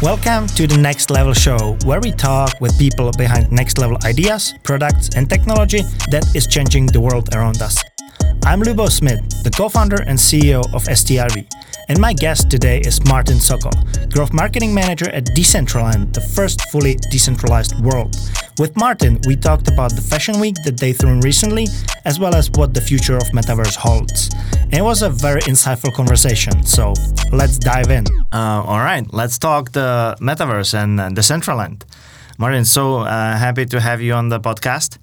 Welcome to the Next Level Show, where we talk with people behind next level ideas, products, and technology that is changing the world around us. I'm Lubo Smid, the co founder and CEO of STRV, and my guest today is Martin Sokol, Growth Marketing Manager at Decentraland, the first fully decentralized world. With Martin, we talked about the Fashion Week that they threw in recently, as well as what the future of Metaverse holds. And it was a very insightful conversation, so let's dive in. Uh, all right, let's talk the Metaverse and uh, Decentraland. Martin, so uh, happy to have you on the podcast.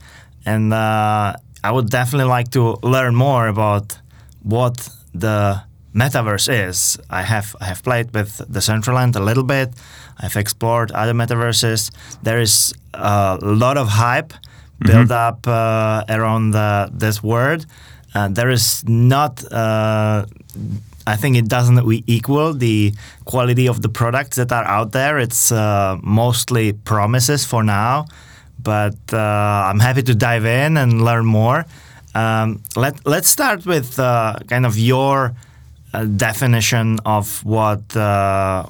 And uh, I would definitely like to learn more about what the metaverse is. I have I have played with the Central Decentraland a little bit. I've explored other metaverses. There is a lot of hype built mm-hmm. up uh, around the, this word. Uh, there is not. Uh, I think it doesn't equal the quality of the products that are out there. It's uh, mostly promises for now, but uh, I'm happy to dive in and learn more. Um, let Let's start with uh, kind of your definition of what uh,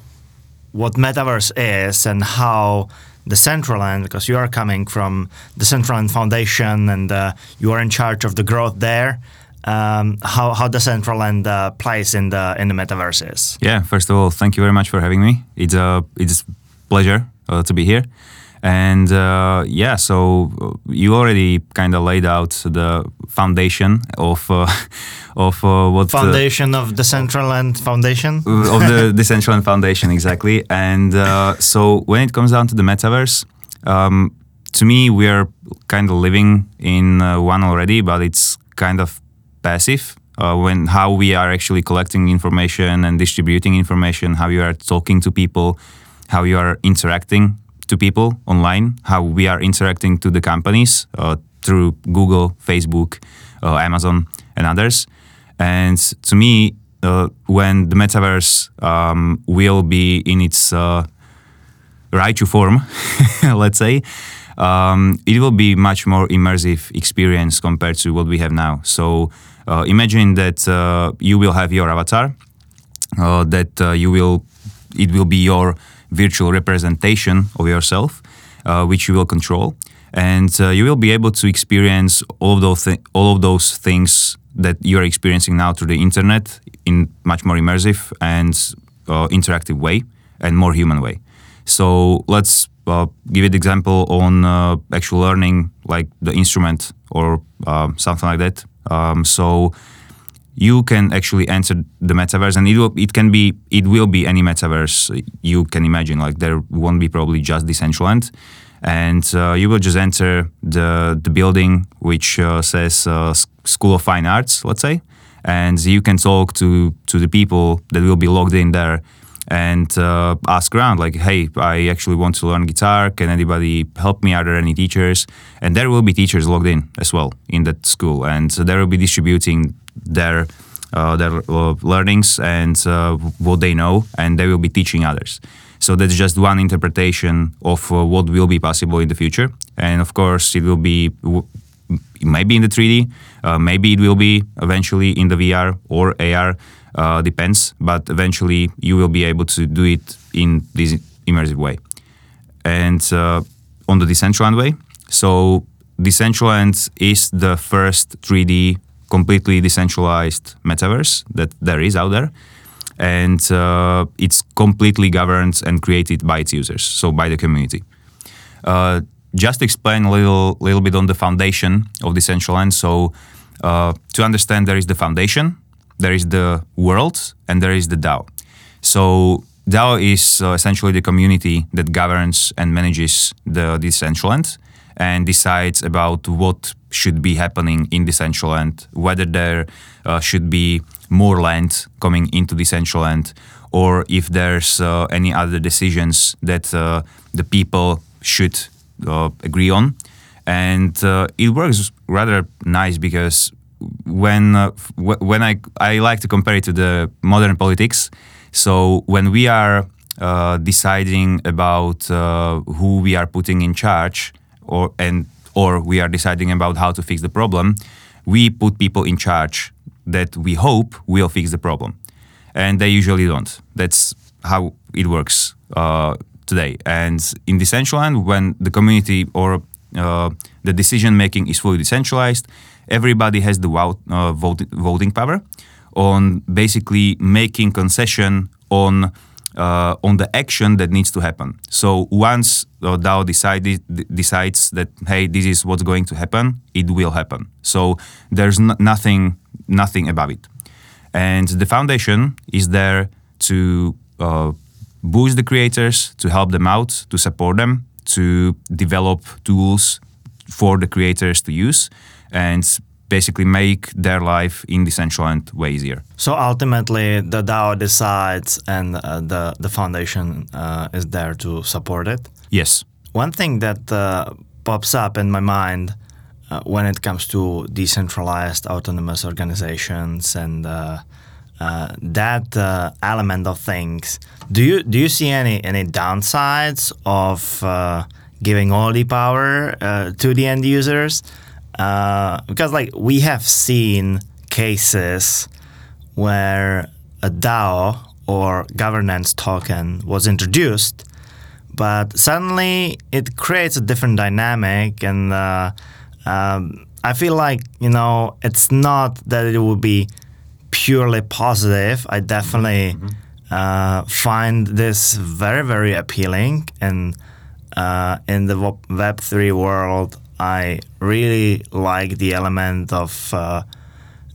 what metaverse is and how Decentraland, because you are coming from the Decentraland Foundation and uh, you are in charge of the growth there. Um, how how Decentraland uh, plays in the in the metaverse is. Yeah, first of all, thank you very much for having me. It's a it's a pleasure uh, to be here. And uh, yeah, so uh, you already kind of laid out the foundation of uh, of uh, what foundation of Decentraland Foundation of the Decentraland Foundation exactly. And uh, so when it comes down to the metaverse, um, to me we are kind of living in uh, one already, but it's kind of passive. when how we are actually collecting information and distributing information, how you are talking to people, how you are interacting to people online, how we are interacting to the companies uh, through Google, Facebook, uh, Amazon, and others. And to me, uh, when the metaverse um, will be in its uh, form, let's say, um, it will be much more immersive experience compared to what we have now. So uh, imagine that uh, you will have your avatar, that you will, it will be your virtual representation of yourself, uh, which you will control, and uh, you will be able to experience all of those th- all of those things that you're experiencing now through the internet in much more immersive and uh, interactive way and more human way. So let's uh, give an example on uh, actual learning, like the instrument or uh, something like that. Um, so you can actually enter the metaverse and it will it can be it will be any metaverse you can imagine. Like there won't be probably just decentraland and uh, you will just enter the the building which uh, says uh, school of fine arts let's say. And you can talk to to the people that will be logged in there and uh, ask around like hey i actually want to learn guitar. Can anybody help me? Are there any teachers? And there will be teachers logged in as well in that school. And so they will be distributing their uh, their uh, learnings and uh, what they know and they will be teaching others so that's just one interpretation of uh, what will be possible in the future and of course it will be maybe in the 3d uh, maybe it will be eventually in the vr or ar depends, but eventually you will be able to do it in this immersive way. And on the Decentraland way, so Decentraland is the first 3D completely decentralized metaverse that there is out there. And uh, it's completely governed and created by its users, so by the community. Uh, just explain a little, little bit on the foundation of Decentraland. So uh, to understand, there is the foundation, there is the world and there is the DAO. So DAO is uh, essentially the community that governs and manages the Decentraland and decides about what should be happening in Decentraland, whether there uh, should be more land coming into Decentraland, or if there's uh, any other decisions that uh, the people should uh, agree on. And uh, it works rather nice because when uh, w- when I I like to compare it to the modern politics. So when we are deciding about who we are putting in charge, or and or we are deciding about how to fix the problem, we put people in charge that we hope will fix the problem, and they usually don't. That's how it works uh, today. And in Decentraland, when the community or uh, the decision making is fully decentralized, everybody has the uh, vote, voting power on basically making concession on uh, on the action that needs to happen. So once uh, DAO decided, decides that hey, this is what's going to happen, it will happen. So there's nothing nothing above it, and the foundation is there to uh, boost the creators, to help them out, to support them, to develop tools for the creators to use, and basically make their life in Decentraland way easier. So ultimately, the DAO decides, and uh, the the foundation uh, is there to support it. Yes. One thing that uh, pops up in my mind uh, when it comes to decentralized autonomous organizations and uh, uh, that element of things, do you do you see any any downsides of giving all the power to the end users? Uh, because like we have seen cases where a DAO or governance token was introduced, but suddenly it creates a different dynamic, and uh, um, I feel like you know it's not that it would be purely positive. I definitely mm-hmm. uh, find this very very appealing, and uh, in the Web three world, I really like the element of uh,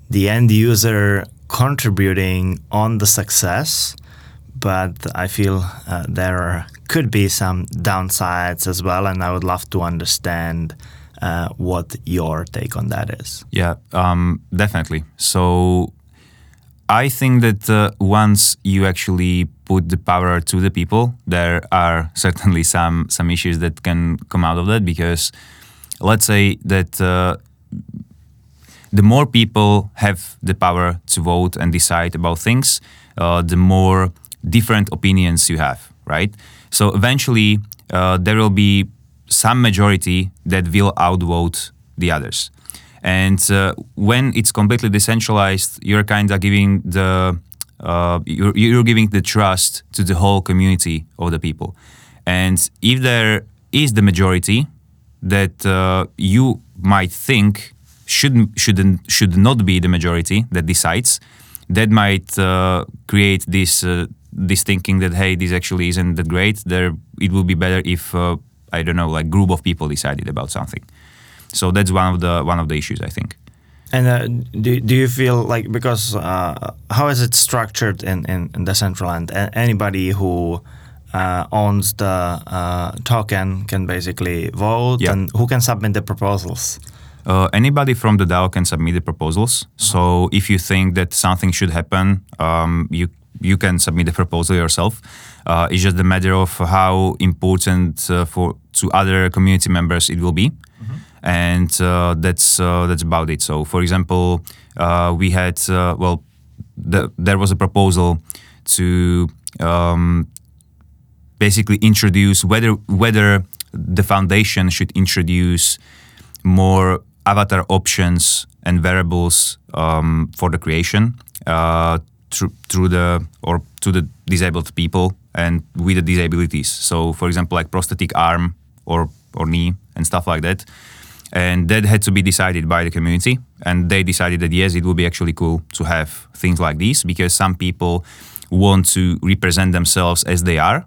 the end user contributing on the success, but I feel uh, there could be some downsides as well, and I would love to understand uh, what your take on that is. Yeah, um, definitely. So I think that uh, once you actually put the power to the people, there are certainly some some issues that can come out of that because let's say that uh, the more people have the power to vote and decide about things, uh, the more different opinions you have, right? So eventually, uh, there will be some majority that will outvote the others. And uh, when it's completely decentralized, you're kind of giving the uh, you're, you're giving the trust to the whole community of the people. And if there is the majority that uh, you might think should shouldn't should not be the majority that decides, that might uh, create this uh, this thinking that hey, this actually isn't that great. There, it would be better if uh, I don't know, like group of people decided about something. So that's one of the one of the issues I think. And uh, do, do you feel like because uh, how is it structured in in, in Decentraland? Anybody who uh, owns the uh, token can basically vote yeah. and who can submit the proposals? Uh, anybody from the DAO can submit the proposals. Uh-huh. So if you think that something should happen, um, you you can submit the proposal yourself. Uh, it's just a matter of how important uh, for to other community members it will be, mm-hmm. and uh, that's that's about it. So, for example, we had well, the, there was a proposal to um, basically introduce whether whether the foundation should introduce more avatar options and variables um, for the creation uh, through, through the or to the disabled people and with the disabilities. So, for example, like prosthetic arm or or knee and stuff like that. And that had to be decided by the community, and they decided that yes, it would be actually cool to have things like these because some people want to represent themselves as they are,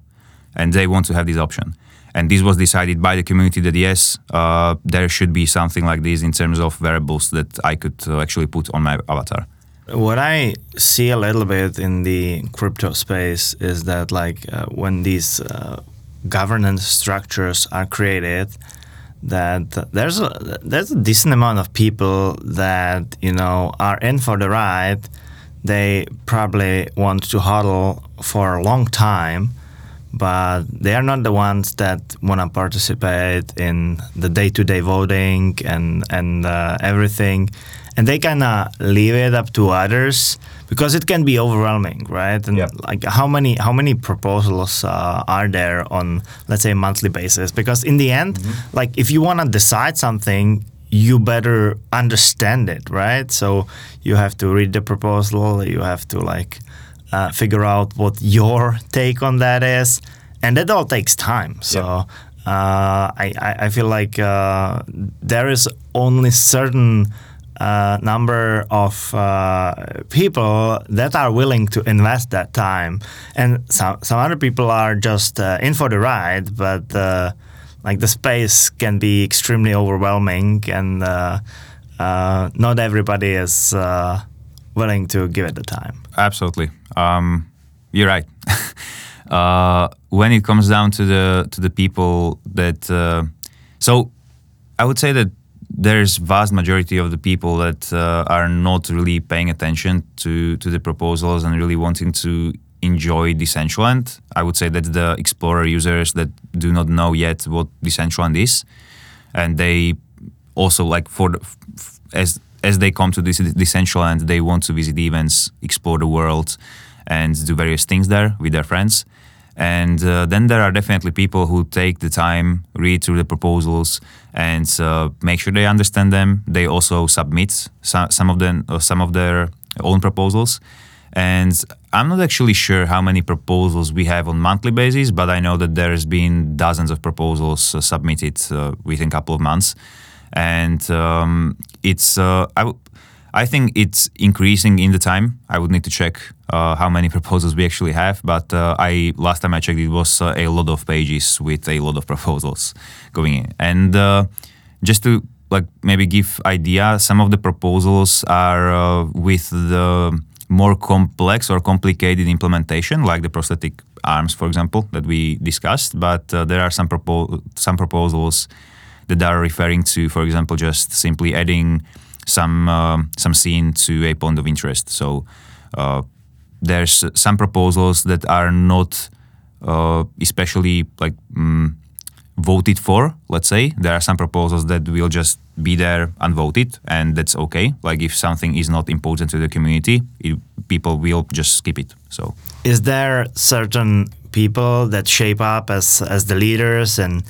and they want to have this option. And this was decided by the community that yes, uh, there should be something like this in terms of variables that I could uh, actually put on my avatar. What I see a little bit in the crypto space is that, like, uh, when these uh, governance structures are created, that there's a there's a decent amount of people that you know are in for the ride. They probably want to hodl for a long time but they are not the ones that want to participate in the day-to-day voting and and uh, everything. And they kind of leave it up to others because it can be overwhelming right? And like how many how many proposals uh, are there on let's say a monthly basis? Because in the end mm-hmm. like if you want to decide something you better understand it right? So you have to read the proposal you have to like uh, figure out what your take on that is, and that all takes time. So. Yeah. Uh, I, I, feel like uh, there is only certain uh, number of uh, people that are willing to invest that time, and some some other people are just uh, in for the ride. But uh, like the space can be extremely overwhelming, and not everybody is willing to give it the time. Absolutely, um, you're right. uh, when it comes down to the to the people that uh, so I would say that there's vast majority of the people that uh, are not really paying attention to to the proposals and really wanting to enjoy Decentraland. I would say that the Explorer users that do not know yet what Decentraland is, and they also like for the, as as they come to this Decentraland, they want to visit events, explore the world, and do various things there with their friends. And uh, then there are definitely people who take the time, read through the proposals, and uh, make sure they understand them. They also submit some, of them, or some of their own proposals. And I'm not actually sure how many proposals we have on monthly basis, but I know that there's been dozens of proposals uh, submitted uh, within a couple of months, and um, it's uh, I, w- I think it's increasing in the time. I would need to check uh, how many proposals we actually have, but uh, I last time I checked, it was uh, a lot of pages with a lot of proposals going in. And uh, just to like maybe give idea, some of the proposals are uh, with the more complex or complicated implementation, like the prosthetic arms, for example, that we discussed. But there are some propo- some proposals that are referring to, for example, just simply adding some uh, some scene to a point of interest. So uh, there's some proposals that are not uh, especially like um, voted for. Let's say there are some proposals that will just be there unvoted, and that's okay. Like if something is not important to the community, it, people will just skip it. So is there certain people that shape up as as the leaders and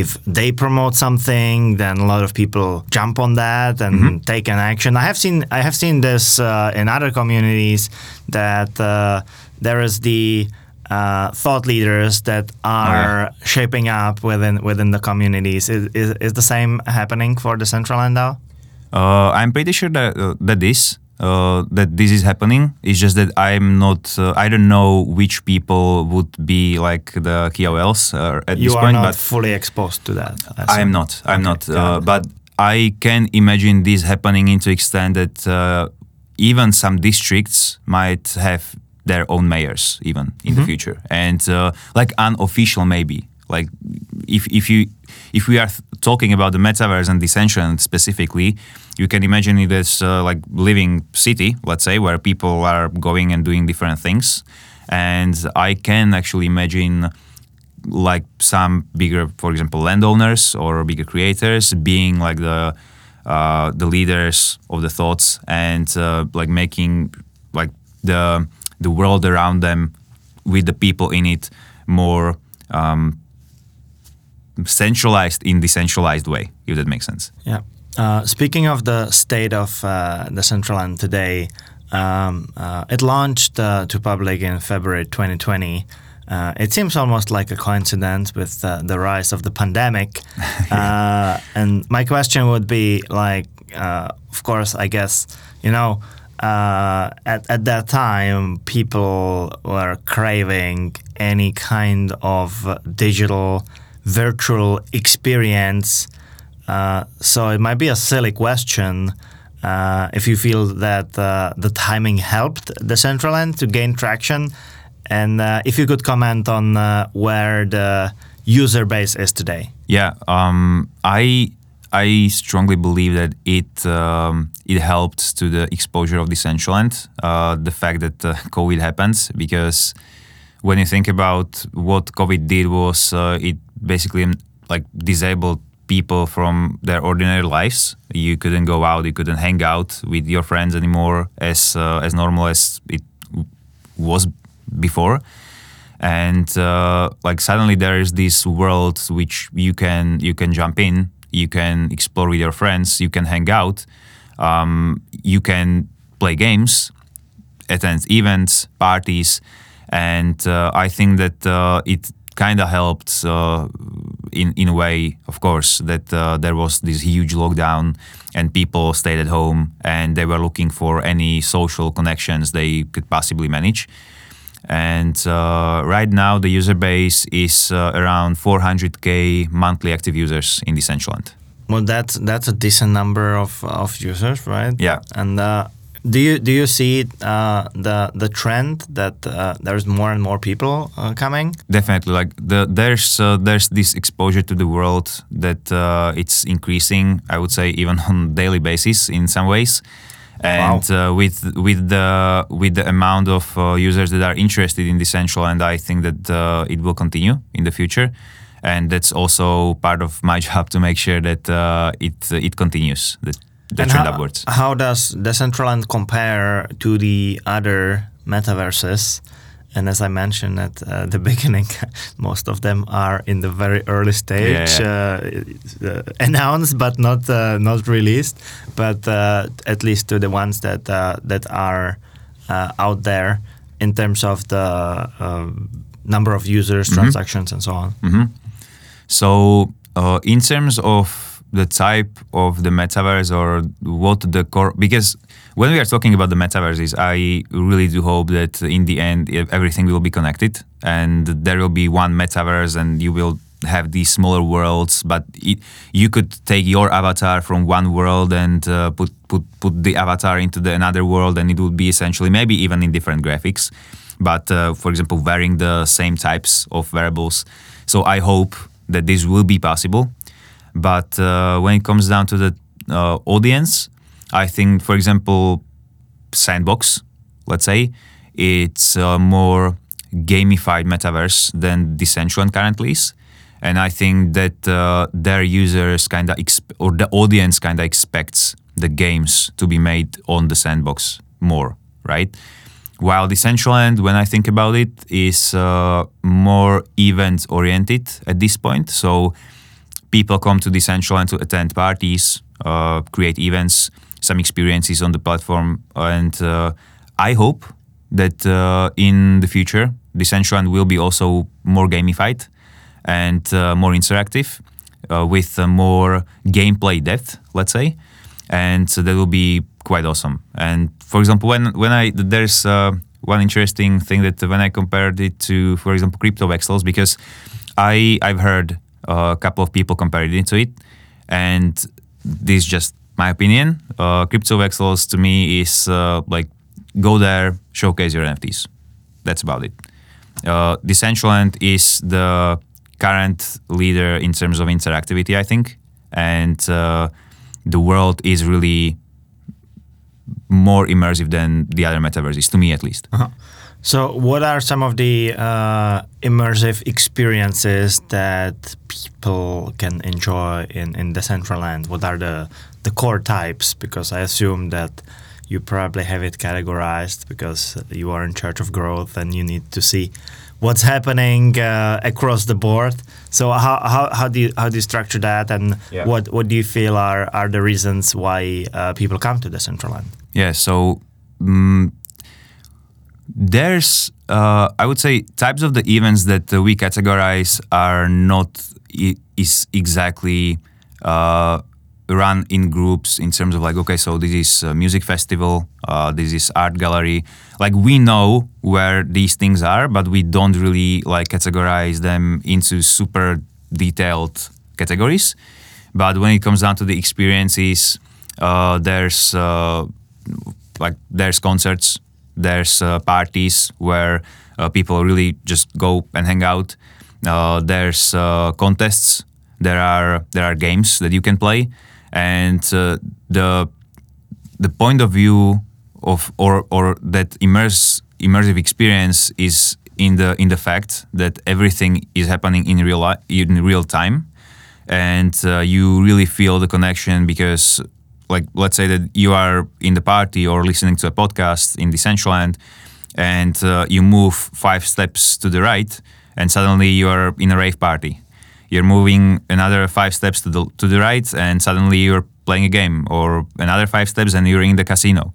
if they promote something, then a lot of people jump on that and mm-hmm. take an action. I have seen I have seen this uh, in other communities that uh, there is the uh, thought leaders that are shaping up within within the communities. Is, is, is the same happening for Decentraland now? Uh, I'm pretty sure that uh, that is uh, that this is happening. It's just that I'm not. Uh, I don't know which people would be like the KOLs uh, at you this point. You are not but fully exposed to that. I am not. I'm okay, not. Uh, but I can imagine this happening into extent that uh, even some districts might have their own mayors even in mm-hmm. the future, and uh, like unofficial maybe. Like if if you if we are talking about the metaverse and Decentraland specifically you can imagine it as uh, like living city, let's say, where people are going and doing different things. And I can actually imagine like some bigger, for example, landowners or bigger creators being like the uh, the leaders of the thoughts and uh, like making like the the world around them with the people in it more um, centralized in decentralized way, if that makes sense. Yeah. Uh, speaking of the state of uh, Decentraland today, um, uh, it launched uh, to public in February 2020. Uh, it seems almost like a coincidence with the rise of the pandemic. and my question would be like, of course, I guess, you know, at, at that time, people were craving any kind of digital virtual experience uh, so it might be a silly question uh, if you feel that uh, the timing helped Decentraland to gain traction, and uh, if you could comment on uh, where the user base is today. Yeah, um, I I strongly believe that it um, it helped to the exposure of Decentraland, uh, the fact that COVID happens because when you think about what COVID did was it basically like disabled people from their ordinary lives. You couldn't go out, you couldn't hang out with your friends anymore as uh, as normal as it was before. And uh, like suddenly there is this world which you can you can jump in, you can explore with your friends, you can hang out, um, you can play games, attend events, parties, and uh, I think that uh, it kind of helped uh, in in a way, of course, that uh, there was this huge lockdown and people stayed at home and they were looking for any social connections they could possibly manage. And uh, right now, the user base is uh, around 400k monthly active users in Decentraland. Well, that's that's a decent number of of users, right? Yeah. And uh, do you do you see uh, the the trend that uh, there's more and more people uh, coming? Definitely, like the there's uh, there's this exposure to the world that uh, it's increasing. I would say even on daily basis in some ways, and uh, with with the with the amount of uh, users that are interested in Decentral, and I think that uh, it will continue in the future. And that's also part of my job to make sure that uh, it it continues the, the And trend how, upwards. how does Decentraland compare to the other metaverses? And as I mentioned at uh, the beginning, most of them are in the very early stage, Yeah, Uh, uh, announced but not uh, not released. But uh, at least to the ones that uh, that are uh, out there in terms of the um, number of users, Mm-hmm. transactions, and so on. So, uh, in terms of the type of the metaverse or what the core, because when we are talking about the metaverses, I really do hope that in the end everything will be connected and there will be one metaverse and you will have these smaller worlds, but it, you could take your avatar from one world and uh, put, put put the avatar into the another world, and it would be essentially maybe even in different graphics, but uh, for example, wearing the same types of wearables. So I hope that this will be possible. But uh, when it comes down to the uh, audience, I think, for example, Sandbox, let's say, it's a more gamified metaverse than Decentraland currently is. And I think that uh, their users kind of, exp- or the audience kind of expects the games to be made on the sandbox more, right? While Decentraland, when I think about it, is uh, more event oriented at this point. So people come to Decentraland to attend parties, uh, create events, some experiences on the platform, and uh, I hope that uh, in the future Decentraland will be also more gamified and uh, more interactive uh, with uh, more gameplay depth, let's say, and so that will be quite awesome. And for example, when when I there's one interesting thing that when I compared it to, for example, Cryptovoxels, because I I've heard a couple of people compared it to it, and this is just my opinion. Uh, Cryptovoxels to me is uh, like go there, showcase your NFTs. That's about it. Uh, Decentraland is the current leader in terms of interactivity, I think, and uh, the world is really more immersive than the other metaverses, to me at least. So, what are some of the uh, immersive experiences that people can enjoy in, in Decentraland? What are the, the core types? Because I assume that you probably have it categorized because you are in charge of growth and you need to see what's happening uh, across the board. So, how, how, how, do you, how do you structure that and Yeah. what, what do you feel are, are the reasons why uh, people come to Decentraland? Yeah, so mm there's, uh, I would say, types of the events that uh, we categorize are not I- is exactly uh, run in groups in terms of like, okay, so this is a music festival, uh, this is art gallery. Like we know where these things are, but we don't really like categorize them into super detailed categories. But when it comes down to the experiences, uh, there's uh, like there's concerts, there's uh, parties where uh, people really just go and hang out. Uh, there's contests. There are there are games that you can play, and the the point of view of or or that immerse immersive experience is in the in the fact that everything is happening in real li- in real time and uh, you really feel the connection because like let's say that you are in the party or listening to a podcast in the central Decentraland and uh, you move five steps to the right and suddenly you are in a rave party. You're moving another five steps to the to the right and suddenly you're playing a game or another five steps and you're in the casino.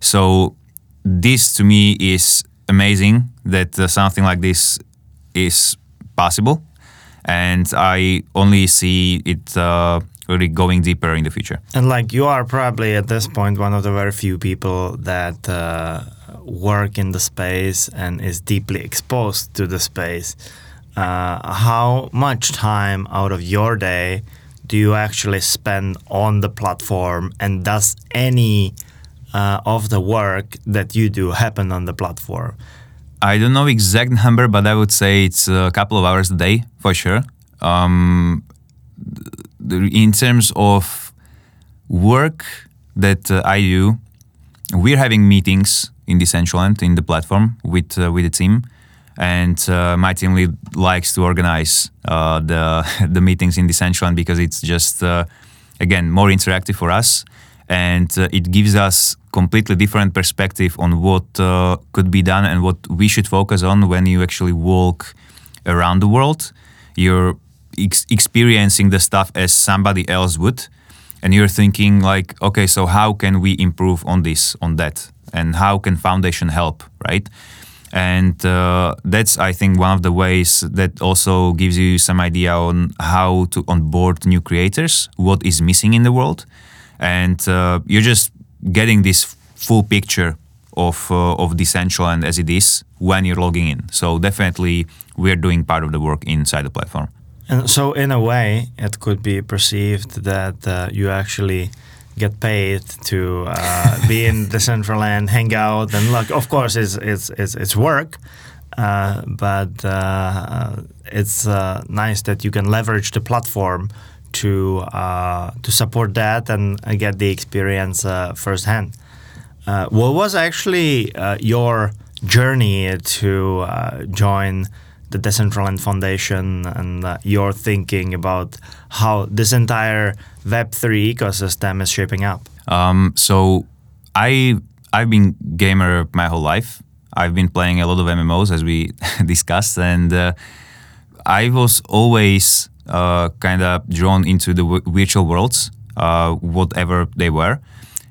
So this to me is amazing that uh, something like this is possible, and I only see it uh, really going deeper in the future. And like you are probably at this point one of the very few people that uh, work in the space and is deeply exposed to the space. Uh, how much time out of your day do you actually spend on the platform, and does any uh, of the work that you do happen on the platform? I don't know exact number, but I would say it's a couple of hours a day for sure. Um, in terms of work that uh, I do, we're having meetings in Decentraland in the platform with uh, with the team, and uh, my team lead likes to organize uh, the the meetings in Decentraland because it's just uh, again more interactive for us, and uh, it gives us completely different perspective on what could be done and what we should focus on when you actually walk around the world. You're ex- experiencing the stuff as somebody else would. And you're thinking like okay so how can we improve on this on that? And how can foundation help right? And uh, that's i think one of the ways that also gives you some idea on how to onboard new creators what is missing in the world. And uh, you're just getting this full picture of uh, of Decentraland as it is when you're logging in. So definitely we're doing part of the work inside the platform and so, in a way, it could be perceived that uh, you actually get paid to uh, be in Decentraland, hang out, and look. Of course, it's it's it's, it's work, uh, but uh, it's uh, nice that you can leverage the platform to uh, to support that and get the experience firsthand. what was actually your journey to join? The Decentraland Foundation and uh, your thinking about how this entire Web3 ecosystem is shaping up? Um, so I I've been gamer my whole life. I've been playing a lot of MMOs as we discussed, and uh, I was always uh, kind of drawn into the w- virtual worlds, uh, whatever they were,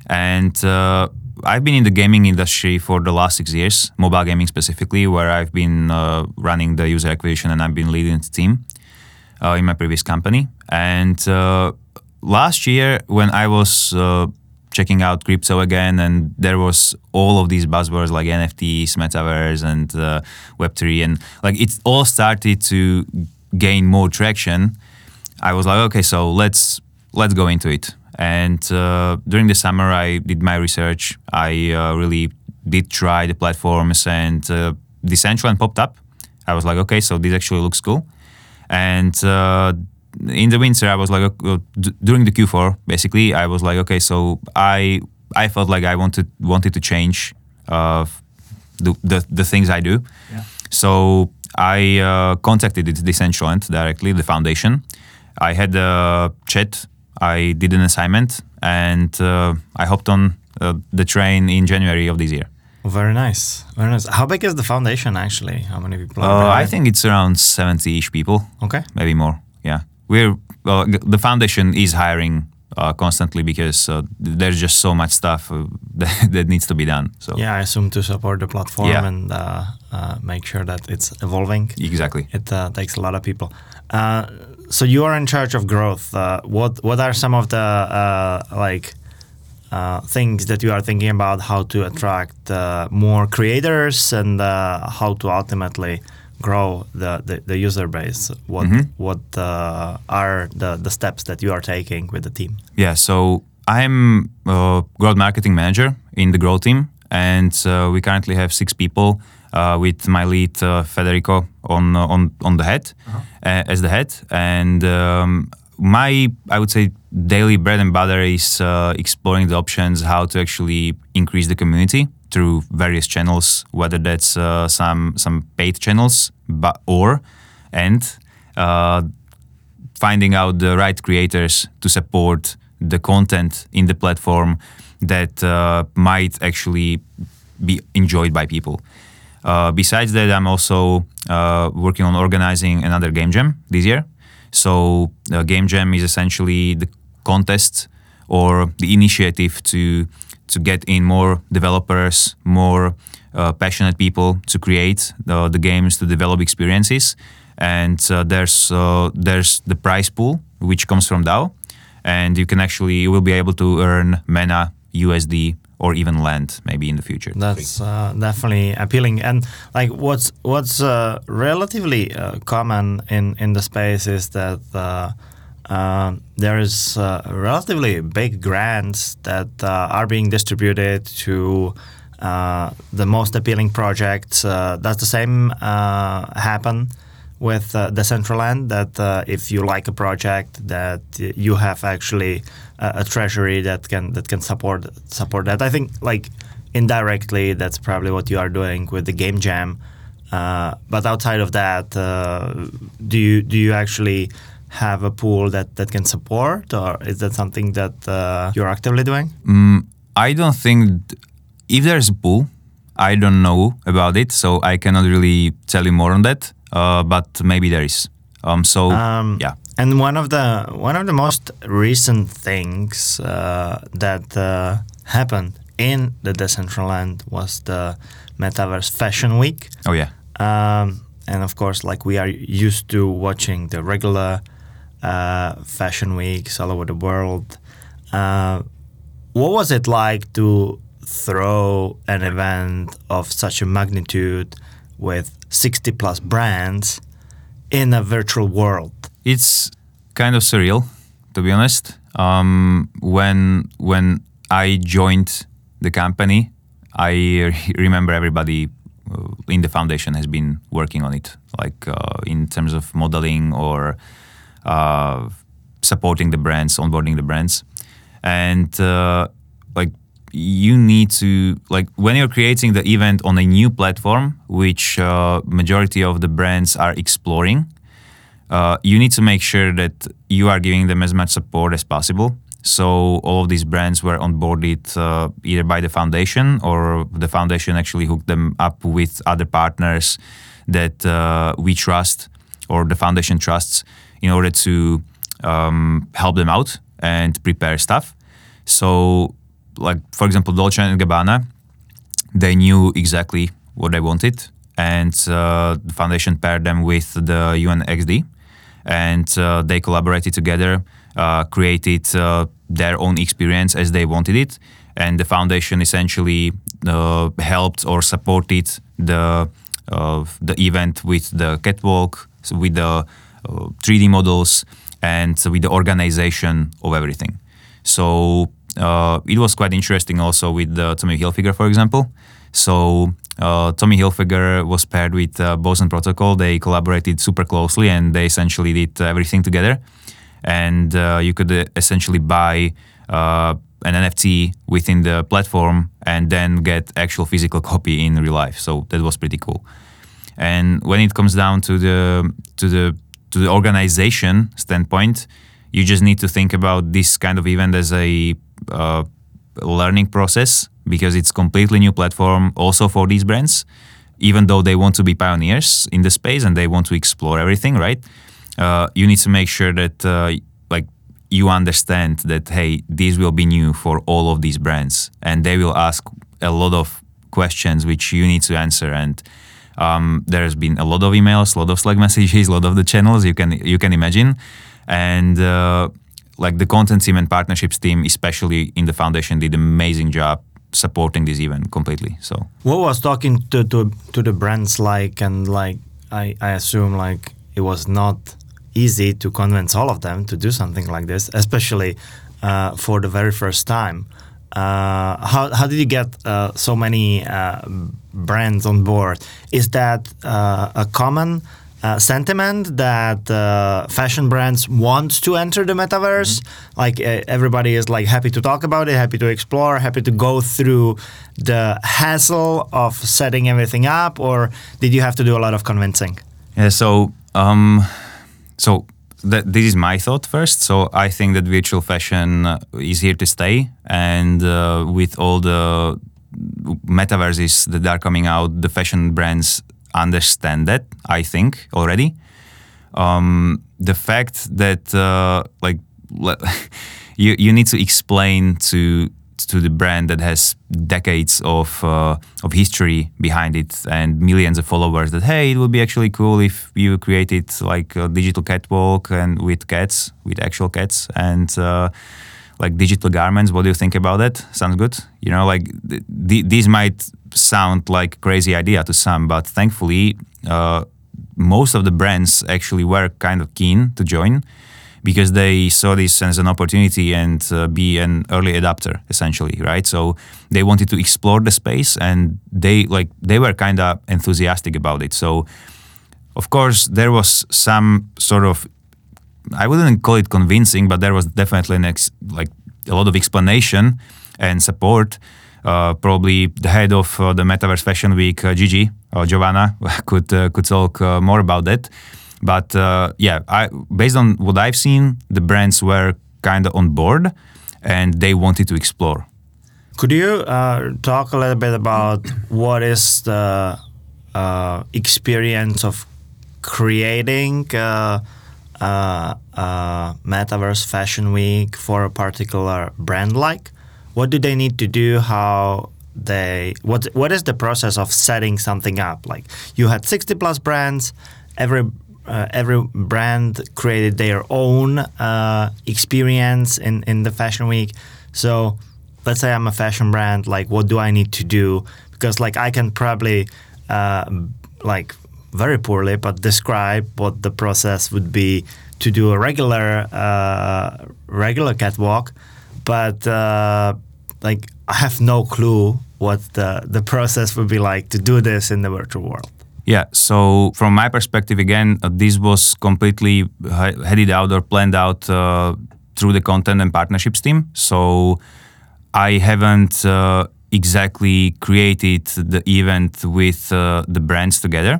and uh, I've been in the gaming industry for the last six years, mobile gaming specifically, where I've been uh, running the user acquisition and I've been leading the team uh, in my previous company. And uh, last year, when I was uh, checking out crypto again, and there was all of these buzzwords like NFTs, metaverse, and uh, Web3, and like it all started to gain more traction. I was like, okay, so let's let's go into it and uh, during the summer, I did my research. I uh, really did try the platforms, and uh, Decentraland popped up. I was like, okay, so this actually looks cool. And uh, in the winter, I was like, uh, d- during the Q4, basically, I was like, okay, so I I felt like I wanted wanted to change uh, the, the, the things I do. Yeah. So I uh, contacted Decentraland directly, the foundation. I had a chat I did an assignment and uh, I hopped on uh, the train in January of this year. Very nice. Very nice. How big is the foundation actually? How many people are uh, I think it's around 70 ish people. Okay. Maybe more. Yeah. We're, the foundation is hiring uh, constantly because uh, there's just so much stuff uh, that, that, needs to be done. So yeah, I assume to support the platform yeah. and uh, uh, make sure that it's evolving. Exactly, it uh, takes a lot of people. So you are in charge of growth. what what are some of the like things that you are thinking about how to attract more creators and how to ultimately grow the, the, the user base? What mm-hmm. what uh, are the, the steps that you are taking with the team? Yeah, so I'm a growth marketing manager in the growth team, and uh, we currently have six people. Uh, with my lead uh, Federico on on on the head uh-huh. as the head, and um, my I would say daily bread and butter is uh, exploring the options how to actually increase the community through various channels, whether that's uh, some some paid channels, but or and uh, finding out the right creators to support the content in the platform that uh, might actually be enjoyed by people. Uh, besides that, I'm also uh, working on organizing another game jam this year. So, game jam is essentially the contest or the initiative to to get in more developers, more uh, passionate people to create the, the, games, to develop experiences. and uh, there's uh, there's the prize pool which comes from DAO, and you can actually you will be able to earn mana, USD, or even land maybe in the future. That's uh, definitely appealing. And like what's what's uh, relatively uh, common in in the space is that uh, uh, there is uh, relatively big grants that are being distributed to. the most appealing projects. does the same happen with uh, Decentraland that uh, if you like a project that you have actually a, a treasury that can that can support support that. I think like indirectly that's probably what you are doing with the game jam. Uh, but outside of that, uh, do you do you actually have a pool that, that can support, or is that something that uh, you're actively doing? Mm, I don't think th- if there's a pool, I don't know about it, so I cannot really tell you more on that. Uh, but maybe there is. Um, so um, yeah. And one of the one of the most recent things uh, that uh, happened in the Decentraland was the Metaverse Fashion Week. Oh yeah. Um, and of course, like we are used to watching the regular uh, fashion weeks all over the world. Uh, what was it like to throw an event of such a magnitude with 60 plus brands in a virtual world? It's kind of surreal, to be honest. Um, when when I joined the company, I re- remember everybody uh, in the foundation has been working on it, like uh, in terms of modeling or uh, supporting the brands, onboarding the brands, and uh, like you need to like when you're creating the event on a new platform which uh, majority of the brands are exploring uh, you need to make sure that you are giving them as much support as possible. So all of these brands were onboarded uh, either by the foundation or the foundation actually hooked them up with other partners that uh, we trust or the foundation trusts in order to um, help them out and prepare stuff. So like for example Dolce and Gabbana, they knew exactly what they wanted, and uh, the foundation paired them with the UNXD, and uh, they collaborated together, uh, created uh, their own experience as they wanted it, and the foundation essentially uh, helped or supported the uh, the event with the catwalk, so with the 3D models, and with the organization of everything. So it was quite interesting also with uh, Tommy Hilfiger, for example. So uh, Tommy Hilfiger was paired with uh, Boson Protocol. They collaborated super closely and they essentially did everything together. And uh, you could uh, essentially buy uh, an NFT within the platform and then get actual physical copy in real life. So that was pretty cool. And when it comes down to the to the to the organization standpoint, you just need to think about this kind of event as a uh, learning process because it's completely new platform also for these brands even though they want to be pioneers in the space and they want to explore everything right? Uh, you need to make sure that uh, like you understand that hey this will be new for all of these brands. And they will ask a lot of questions which you need to answer. And um, there's been a lot of emails a lot of slack messages a lot of the channels you can you can imagine. And uh, like the content team and partnerships team, especially in the foundation, did an amazing job supporting this event completely. So what was talking to to, to the brands like, and like I, I assume like it was not easy to convince all of them to do something like this, especially uh, for the very first time. Uh, how, how did you get uh, so many uh, brands on board? Is that uh, a common uh, sentiment that uh, fashion brands want to enter the metaverse. Mm-hmm. Like uh, everybody is like happy to talk about it, happy to explore, happy to go through the hassle of setting everything up, or did you have to do a lot of convincing? Yeah. So, um, so th- this is my thought first. So I think that virtual fashion uh, is here to stay, and uh, with all the metaverses that are coming out, the fashion brands understand that. I think already. Um, the fact that uh, like you you need to explain to to the brand that has decades of uh, of history behind it and millions of followers. That hey, it would be actually cool if you created like a digital catwalk and with cats, with actual cats, and uh, like digital garments. What do you think about that? Sounds good. You know, like th- th- these might sound like crazy idea to some, but thankfully, uh, most of the brands actually were kind of keen to join because they saw this as an opportunity and uh, be an early adapter essentially right? So they wanted to explore the space and they like they were kind of enthusiastic about it. So of course there was some sort of i wouldn't call it convincing but there was definitely an ex- like a lot of explanation and support probably the head of uh, the metaverse fashion week uh, gigi or giovanna could uh, could talk uh, more about that but uh, yeah, I, based on what I've seen, the brands were kind of on board and they wanted to explore. Could you uh, talk a little bit about what is the uh, experience of creating uh, uh, uh, Metaverse Fashion Week for a particular brand like? What do they need to do? How they what what is the process of setting something up? Like you had 60 plus brands, every uh, every brand created their own uh, experience in, in the fashion week. So let's say I'm a fashion brand, like what do I need to do? Because like I can probably uh, like very poorly, but describe what the process would be to do a regular uh, regular catwalk, but uh, like I have no clue what the the process would be like to do this in the virtual world. Yeah. So from my perspective, again, uh, this was completely headed out or planned out uh, through the content and partnerships team. So I haven't uh, exactly created the event with uh, the brands together.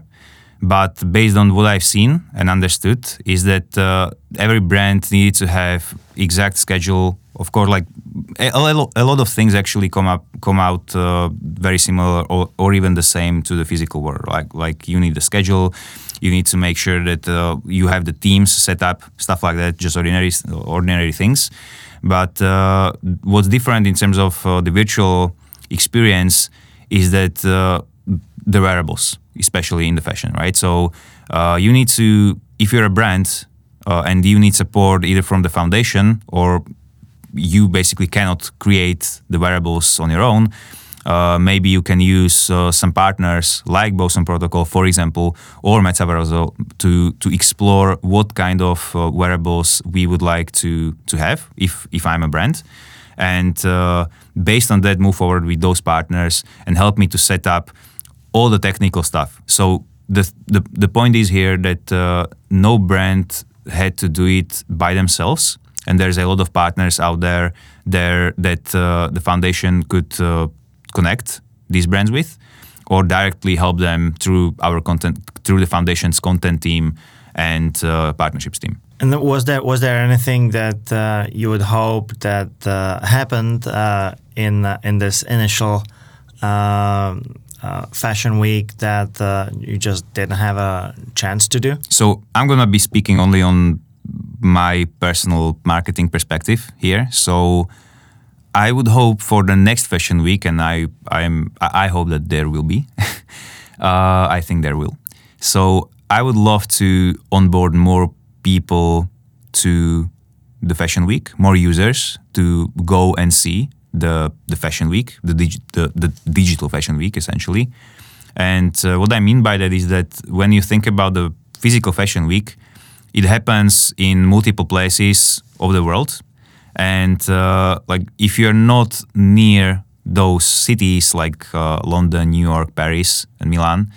But based on what I've seen and understood, is that uh, every brand needs to have exact schedule. Of course, like a, a lot of things actually come up come out uh, very similar or, or even the same to the physical world. Like like you need the schedule, you need to make sure that uh, you have the teams set up, stuff like that. Just ordinary ordinary things. But uh, what's different in terms of uh, the virtual experience is that uh, the wearables especially in the fashion, right? So uh, you need to, if you're a brand and you need support either from the foundation or you basically cannot create the wearables on your own, uh, maybe you can use uh, some partners like Boson Protocol, for example, or Metaverse to to explore what kind of uh, wearables we would like to to have if if I'm a brand, and uh, based on that, move forward with those partners and help me to set up all the technical stuff. So the the, the point is here that uh, no brand had to do it by themselves, and there's a lot of partners out there there that uh, the foundation could uh, connect these brands with, or directly help them through our content through the foundation's content team and uh, partnerships team. And was there was there anything that uh, you would hope that uh, happened in in this initial uh, fashion week that uh, you just didn't have a chance to do? So I'm gonna be speaking only on my personal marketing perspective here. So I would hope for the next fashion week, and I I'm I hope that there will be. uh, I think there will. So I would love to onboard more people to the fashion week, more users to go and see the the fashion week, the, digi- the, the digital fashion week essentially. And uh, what I mean by that is that when you think about the physical fashion week, it happens in multiple places of the world. And uh, like if you're not near those cities like uh, London, New York, Paris, and Milan,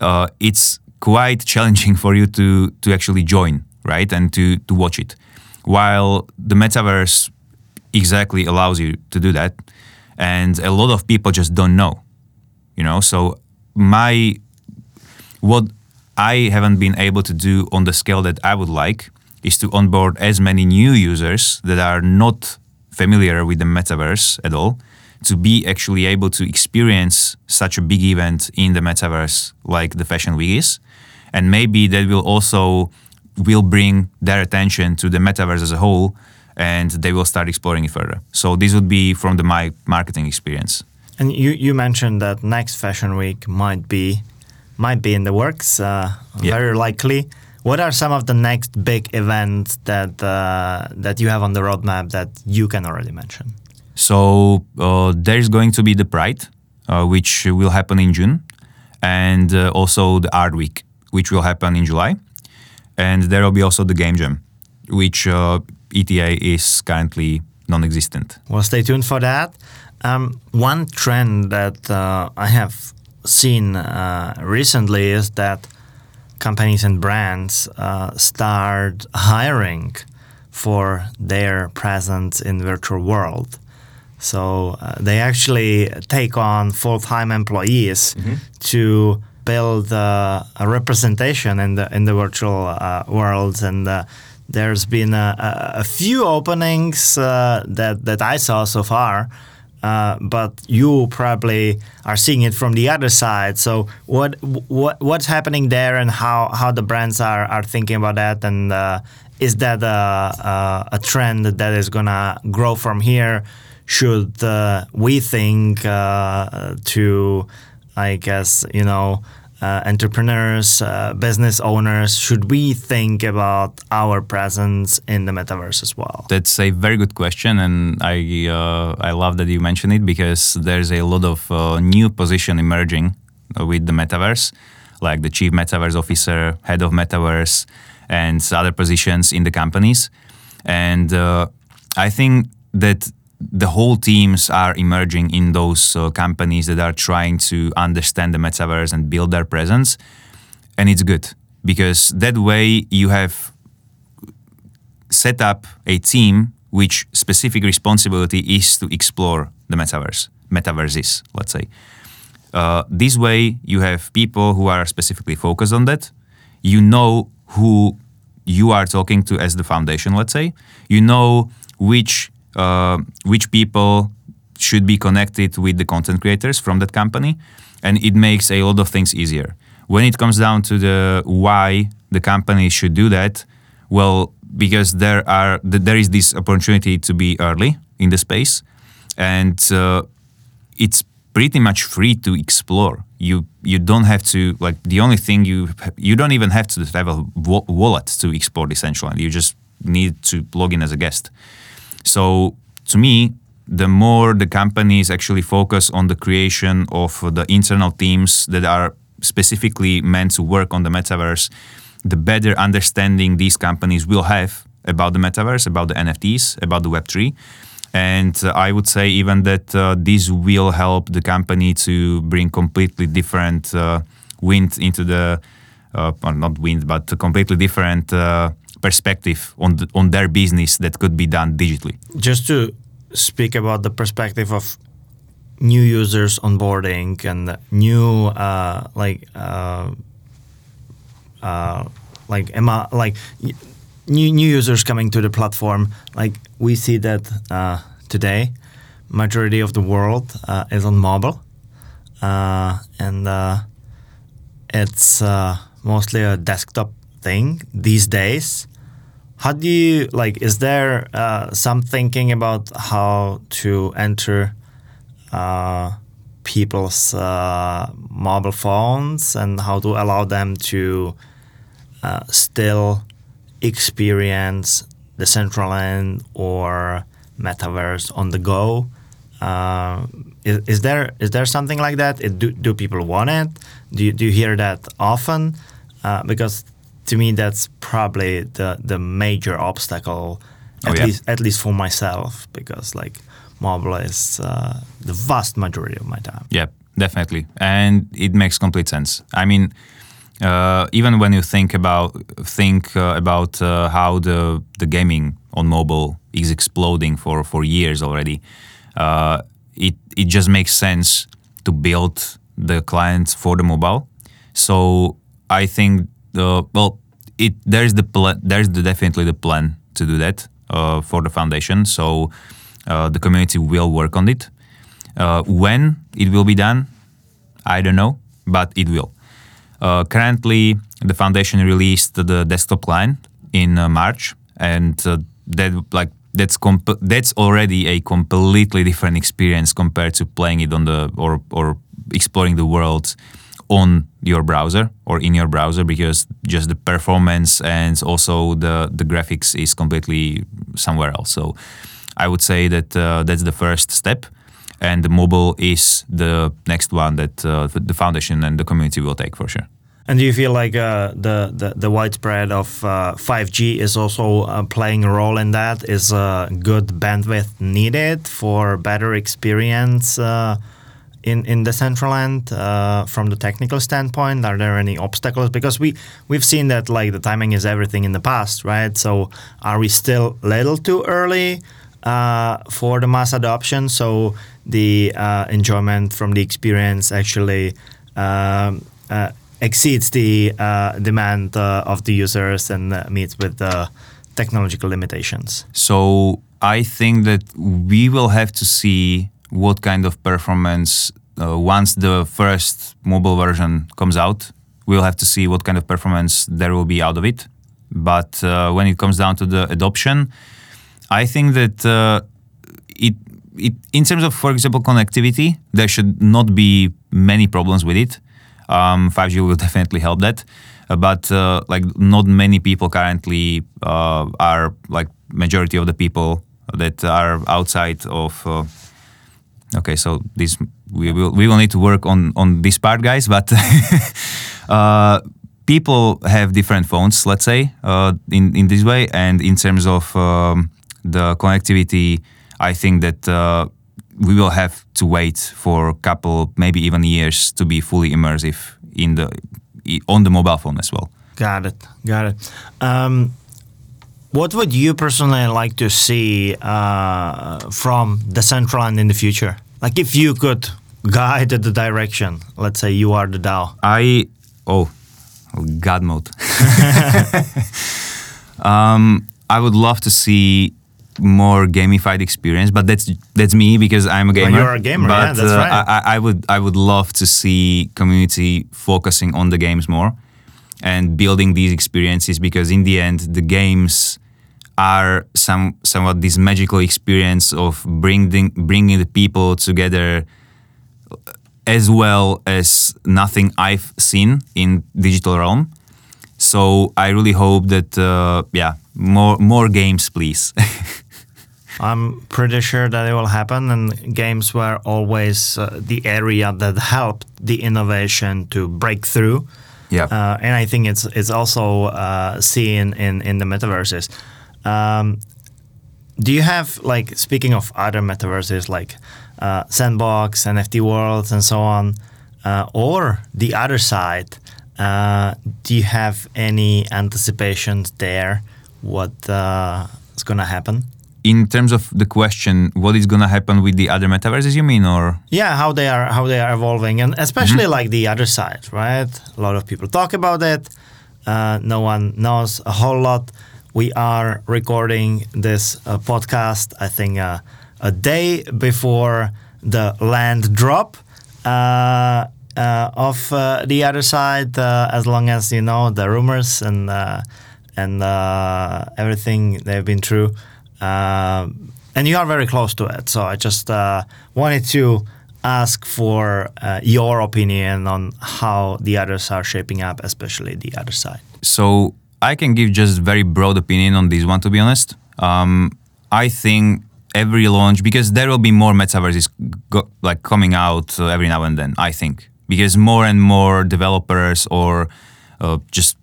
uh, it's quite challenging for you to to actually join, right, and to to watch it. While the metaverse exactly allows you to do that. And a lot of people just don't know, you know. So my what I haven't been able to do on the scale that I would like is to onboard as many new users that are not familiar with the metaverse at all to be actually able to experience such a big event in the metaverse like the fashion week is and maybe that will also will bring their attention to the metaverse as a whole and they will start exploring it further. So this would be from the my marketing experience. And you, you mentioned that next Fashion Week might be might be in the works, uh, Yeah. very likely. What are some of the next big events that uh, that you have on the roadmap that you can already mention? So uh, there's going to be the Pride, uh, which will happen in June, and uh, also the Art Week, which will happen in July, and there will be also the Game Jam, which uh, ETA is currently non-existent. Well, stay tuned for that. Um, one trend that uh, I have seen uh, recently is that companies and brands uh, start hiring for their presence in virtual world. So uh, they actually take on full-time employees to build uh, a representation in the in the virtual uh, world, and uh, there's been a, a, a few openings uh, that that I saw so far. Uh, but you probably are seeing it from the other side. So what what what's happening there, and how, how the brands are, are thinking about that, and uh, is that a, a, trend that is gonna grow from here? Should uh, we think uh, to, I guess you know, uh, entrepreneurs, uh, business owners, should we think about our presence in the metaverse as well? That's a very good question, and I uh, I love that you mentioned it because there's a lot of uh, new position emerging with the metaverse, like the chief metaverse officer, head of metaverse, and other positions in the companies. And uh, I think that the whole teams are emerging in those uh, companies that are trying to understand the metaverse and build their presence, and it's good because that way you have set up a team which specific responsibility is to explore the metaverse, metaverses, let's say. Uh, this way, you have people who are specifically focused on that. You know who you are talking to as the foundation, let's say. You know which uh, which people should be connected with the content creators from that company, and it makes a lot of things easier. When it comes down to the why the company should do that, well, because there are there is this opportunity to be early in the space, and uh, it's pretty much free to explore. You you don't have to like the only thing you you don't even have to have a wallet to explore Decentraland. You just need to log in as a guest. So to me, the more the companies actually focus on the creation of the internal teams that are specifically meant to work on the metaverse, the better understanding these companies will have about the metaverse, about the NFTs, about the Web3. And uh, I would say even that uh, this will help the company to bring completely different uh, wind into the, uh, or not wind, but completely different uh, perspective on on their business that could be done digitally. just to speak about the perspective of new users onboarding and new uh, like uh, uh, like Emma, like new new users coming to the platform. Like we see that uh, today, majority of the world uh, is on mobile, uh, and uh, it's uh, mostly a desktop thing these days how do you like is there uh, some thinking about how to enter uh, people's uh, mobile phones and how to allow them to uh, still experience Decentraland or metaverse on the go? Uh, is, is there is there something like that? It- do, do people want it? Do you, do you hear that often? Uh, because to me that's probably the the major obstacle Oh, at yeah. least at least for myself because like mobile is uh, the vast majority of my time Yeah, definitely, and it makes complete sense. I mean, uh, even when you think about think uh, about uh, how the the gaming on mobile is exploding for for years already, uh, it it just makes sense to build the clients for the mobile. So I think the well, it there's the pla- there's the definitely the plan to do that uh, for the foundation. So uh, the community will work on it. Uh, when it will be done, I don't know, but it will. Uh, currently, the foundation released the desktop client in uh, March, and uh, that like that's comp- that's already a completely different experience compared to playing it on the or or exploring the world on your browser or in your browser because just the performance and also the the graphics is completely somewhere else. So I would say that uh, that's the first step, and the mobile is the next one that uh, the foundation and the community will take for sure. And do you feel like uh, the, the, the widespread of uh, 5G is also uh, playing a role in that? Is uh, good bandwidth needed for better experience uh, in in the Decentraland uh, from the technical standpoint? Are there any obstacles? Because we we've seen that like the timing is everything in the past, right? So are we still a little too early for the mass adoption? So the enjoyment from the experience actually. Um, exceeds the uh, demand uh, of the users and uh, meets with the technological limitations. So I think that we will have to see what kind of performance uh, once the first mobile version comes out. We'll have to see what kind of performance there will be out of it. But uh, when it comes down to the adoption, I think that uh, it, it, in terms of, for example, connectivity, there should not be many problems with it um, 5G will definitely help that. Uh, but uh, like not many people currently uh, are like majority of the people that are outside of. Uh, okay, so this we will we will need to work on on this part, guys. But uh, people have different phones, let's say, uh, in in this way, and in terms of um, the connectivity, I think that we will have to wait for a couple, maybe even years, to be fully immersive in the on the mobile phone as well. Got it. Got it. Um, what would you personally like to see uh, from Decentraland in the future? Like, if you could guide the direction, let's say you are the DAO. I oh, God mode. um, I would love to see more gamified experience, but that's that's me because I'm a gamer. Well, you're a gamer, but, yeah, that's uh, right. I, I, would I would love to see community focusing on the games more and building these experiences because in the end the games are some somewhat this magical experience of bringing bringing the people together as well as nothing I've seen in digital realm. So I really hope that uh, yeah more more games please. I'm pretty sure that it will happen, and games were always uh, the area that helped the innovation to break through. Yeah, uh, and I think it's it's also uh, seen in in the metaverses. Um, do you have like speaking of other metaverses like uh, Sandbox, NFT worlds, and so on, uh, or the Otherside? Uh, do you have any anticipations there? What is going to happen? in terms of the question, what is going to happen with the other metaverses? You mean, or yeah, how they are how they are evolving, and especially mm-hmm. like the Otherside, right? A lot of people talk about it. Uh, no one knows a whole lot. We are recording this uh, podcast, I think, uh, a day before the land drop uh, uh, of uh, the Otherside. as long as you know the rumors and and everything they've been through. Uh, and you are very close to it. So I just uh, wanted to ask for uh, your opinion on how the others are shaping up, especially the Otherside. So I can give just very broad opinion on this one, to be honest. Um, I think every launch because there will be more metaverses go, like coming out uh, every now and then. I think because more and more developers or uh, just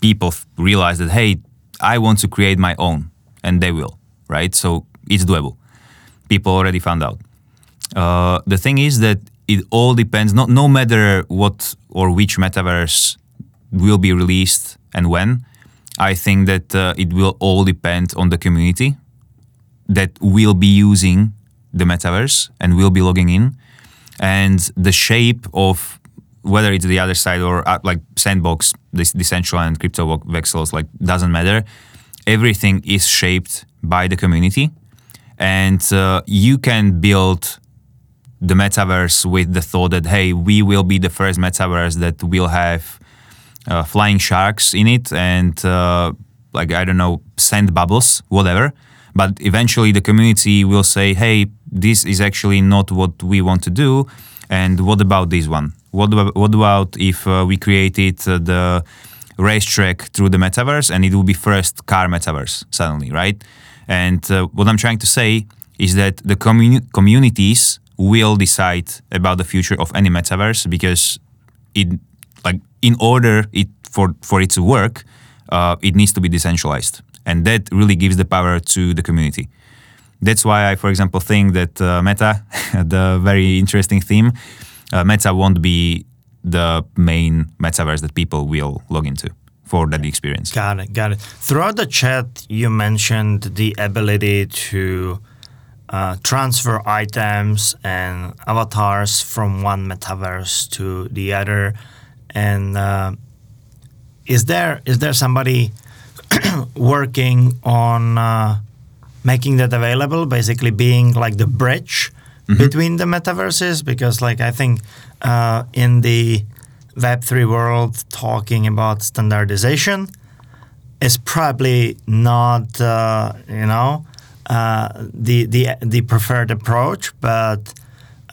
people realize that hey, I want to create my own, and they will right? So it's doable. People already found out. Uh, the thing is that it all depends. Not no matter what or which metaverse will be released and when. I think that uh, it will all depend on the community that will be using the metaverse and will be logging in, and the shape of whether it's the Otherside or uh, like sandbox, this Decentraland crypto voxels, like doesn't matter. Everything is shaped by the community, and uh, you can build the metaverse with the thought that hey, we will be the first metaverse that will have flying sharks in it and uh, like I don't know sand bubbles, whatever. But eventually, the community will say, "Hey, this is actually not what we want to do." And what about this one? What about, what about if uh, we created uh, the racetrack through the metaverse and it will be first car metaverse suddenly, right? And uh, what I'm trying to say is that the commu- communities will decide about the future of any metaverse because it like in order it for for it to work, uh, it needs to be decentralized, and that really gives the power to the community. That's why I, for example, think that uh, Meta, the very interesting theme, uh, Meta won't be the main metaverse that people will log into for that experience. Got it, got it. Throughout the chat, you mentioned the ability to uh, transfer items and avatars from one metaverse to the other. And uh, is there is there somebody working on uh, making that available? Basically, being like the bridge mm-hmm. between the metaverses, because like I think uh, in the Web3 world talking about standardization is probably not, uh, you know, uh, the, the, the preferred approach. But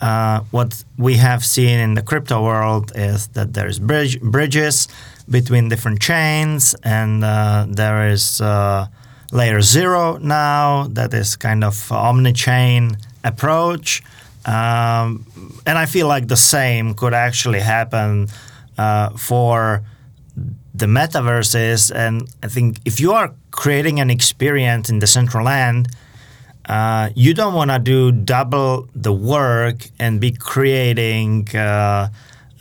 uh, what we have seen in the crypto world is that there's bridge, bridges between different chains, and uh, there is uh, LayerZero now that is kind of omni-chain approach. Um, and I feel like the same could actually happen uh, for the metaverses. And I think if you are creating an experience in Decentraland, uh, you don't want to do double the work and be creating uh,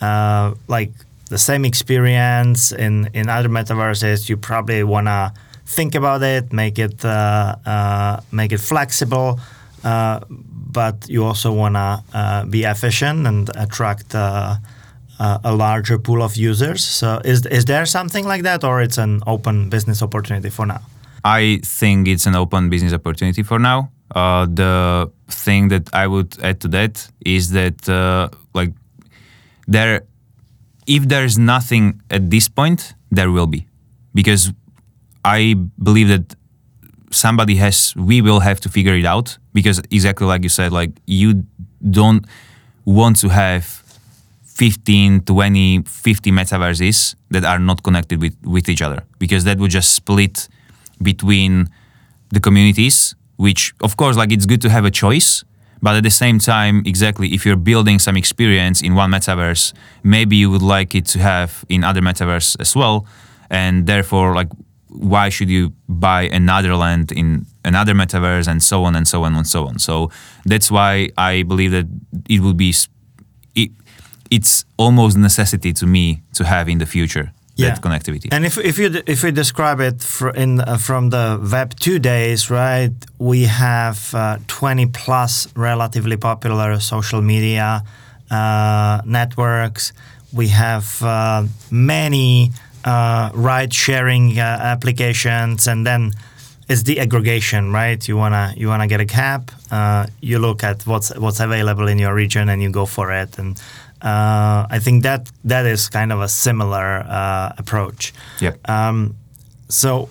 uh, like the same experience in, in other metaverses. You probably want to think about it, make it uh, uh, make it flexible, uh, but you also want to be efficient and attract a larger pool of users. So is is there something like that, or it's an open business opportunity for now? I think it's an open business opportunity for now. Uh, the thing that I would add to that is that uh, like there, if there's nothing at this point, there will be, because I believe that somebody has we will have to figure it out. Because exactly like you said like you don't want to have 15, 20, 50 metaverses that are not connected with, with each other. Because that would just split between the communities, which of course like it's good to have a choice, but at the same time, exactly if you're building some experience in one metaverse, maybe you would like it to have in other metaverse as well. And therefore, like why should you buy another land in another metaverse and so on and so on and so on. So that's why I believe that it would be it, it's almost necessity to me to have in the future yeah. that connectivity. And if if you if we describe it in uh, from the Web two days, right? We have uh, twenty plus relatively popular social media uh, networks. We have uh, many uh, ride sharing uh, applications, and then it's the aggregation, right? You wanna you wanna get a cab. you look at what's what's available in your region, and you go for it, and uh, I think that that is kind of a similar uh, approach. Yeah. Um, so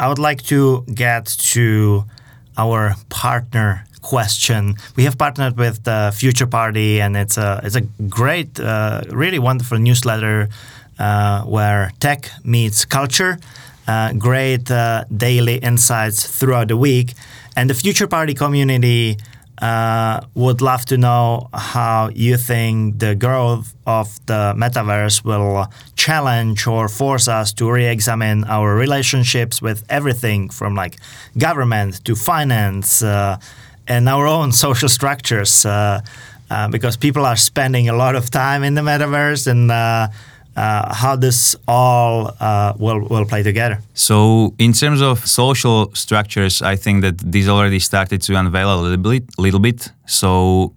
I would like to get to our partner question. We have partnered with the Future Party, and it's a it's a great, uh, really wonderful newsletter uh, where tech meets culture. Uh, great uh, daily insights throughout the week, and the Future Party community uh, would love to know how you think the growth of the metaverse will challenge or force us to re-examine our relationships with everything from like government to finance uh, and our own social structures uh, uh because people are spending a lot of time in the metaverse and uh, how this all uh, will, will play together. So, in terms of social structures, I think that this already started to unveil a little bit. Little bit. So,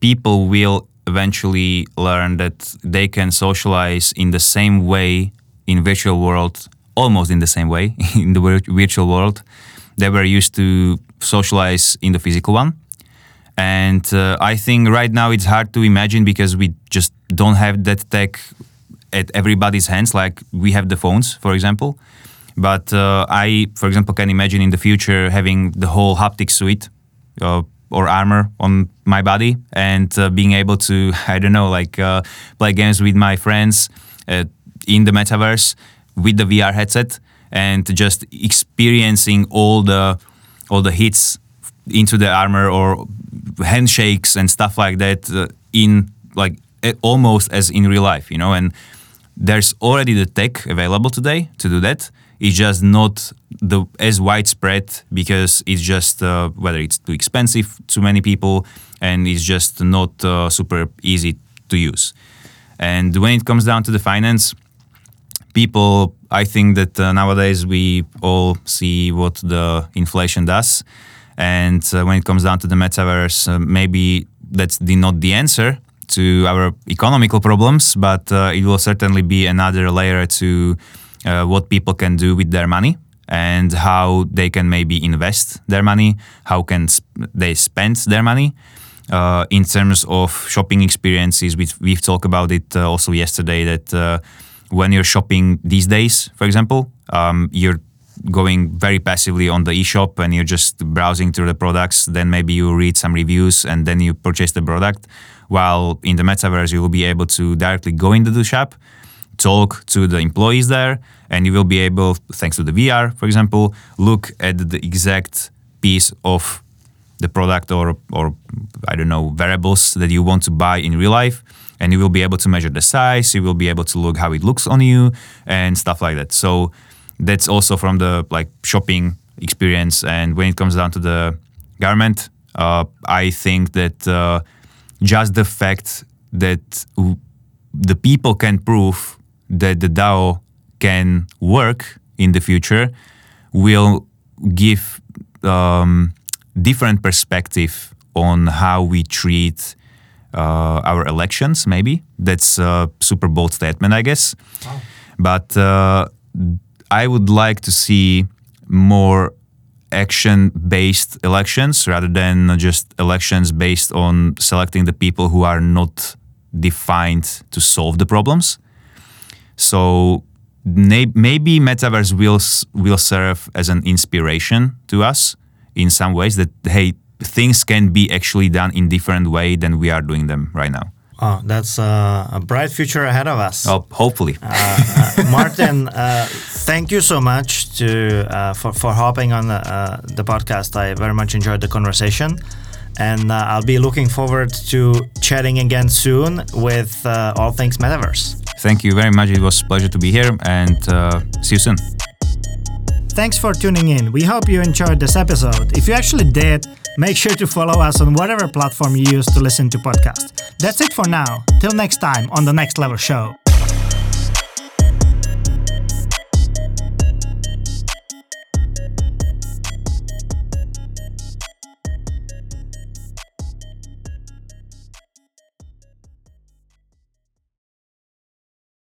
people will eventually learn that they can socialize in the same way in virtual world, almost in the same way in the virtual world. They were used to socialize in the physical one. And uh, I think right now it's hard to imagine because we just don't have that tech at everybody's hands. Like we have the phones, for example, But uh, I, for example, can imagine in the future having the whole haptic suite uh, or armor on my body and uh, being able to, I don't know, like uh, play games with my friends uh, in the metaverse with the VR headset and just experiencing all the all the hits into the armor or handshakes and stuff like that uh, in like almost as in real life, you know. And there's already the tech available today to do that. It's just not the as widespread because it's just uh, whether it's too expensive to many people and it's just not uh, super easy to use. And when it comes down to the finance, people, I think that uh, nowadays we all see what the inflation does. And uh, when it comes down to the metaverse, uh, maybe that's the, not the answer to our economical problems, but uh, it will certainly be another layer to uh, what people can do with their money and how they can maybe invest their money, how can sp- they spend their money. Uh, in terms of shopping experiences, we've, we've talked about it uh, also yesterday that uh, when you're shopping these days, for example, um, you're going very passively on the e-shop and you're just browsing through the products then maybe you read some reviews and then you purchase the product. While in the metaverse you will be able to directly go into the shop talk to the employees there and you will be able thanks to the vr for example look at the exact piece of the product or or i don't know wearables that you want to buy in real life. And you will be able to measure the size you will be able to look how it looks on you and stuff like that. So that's also from the like shopping experience. And when it comes down to the garment, uh, I think that uh, just the fact that w- the people can prove that the DAO can work in the future will give um, different perspective on how we treat uh, our elections. Maybe that's a super bold statement, I guess. Wow. But uh, I would like to see more action based elections rather than just elections based on selecting the people who are not defined to solve the problems. So maybe metaverse will will serve as an inspiration to us in some ways that hey things can be actually done in different way than we are doing them right now. Oh, that's uh, a bright future ahead of us. Oh, hopefully. Uh, uh, Martin, uh, thank you so much to uh, for for hopping on the, uh, the podcast. I very much enjoyed the conversation, and I'll be looking forward to chatting again soon with all things metaverse. Thank you very much. It was a pleasure to be here, and see you soon. Thanks for tuning in. We hope you enjoyed this episode. If you actually did, make sure to follow us on whatever platform you use to listen to podcasts. That's it for now. Till next time on the Next Level Show.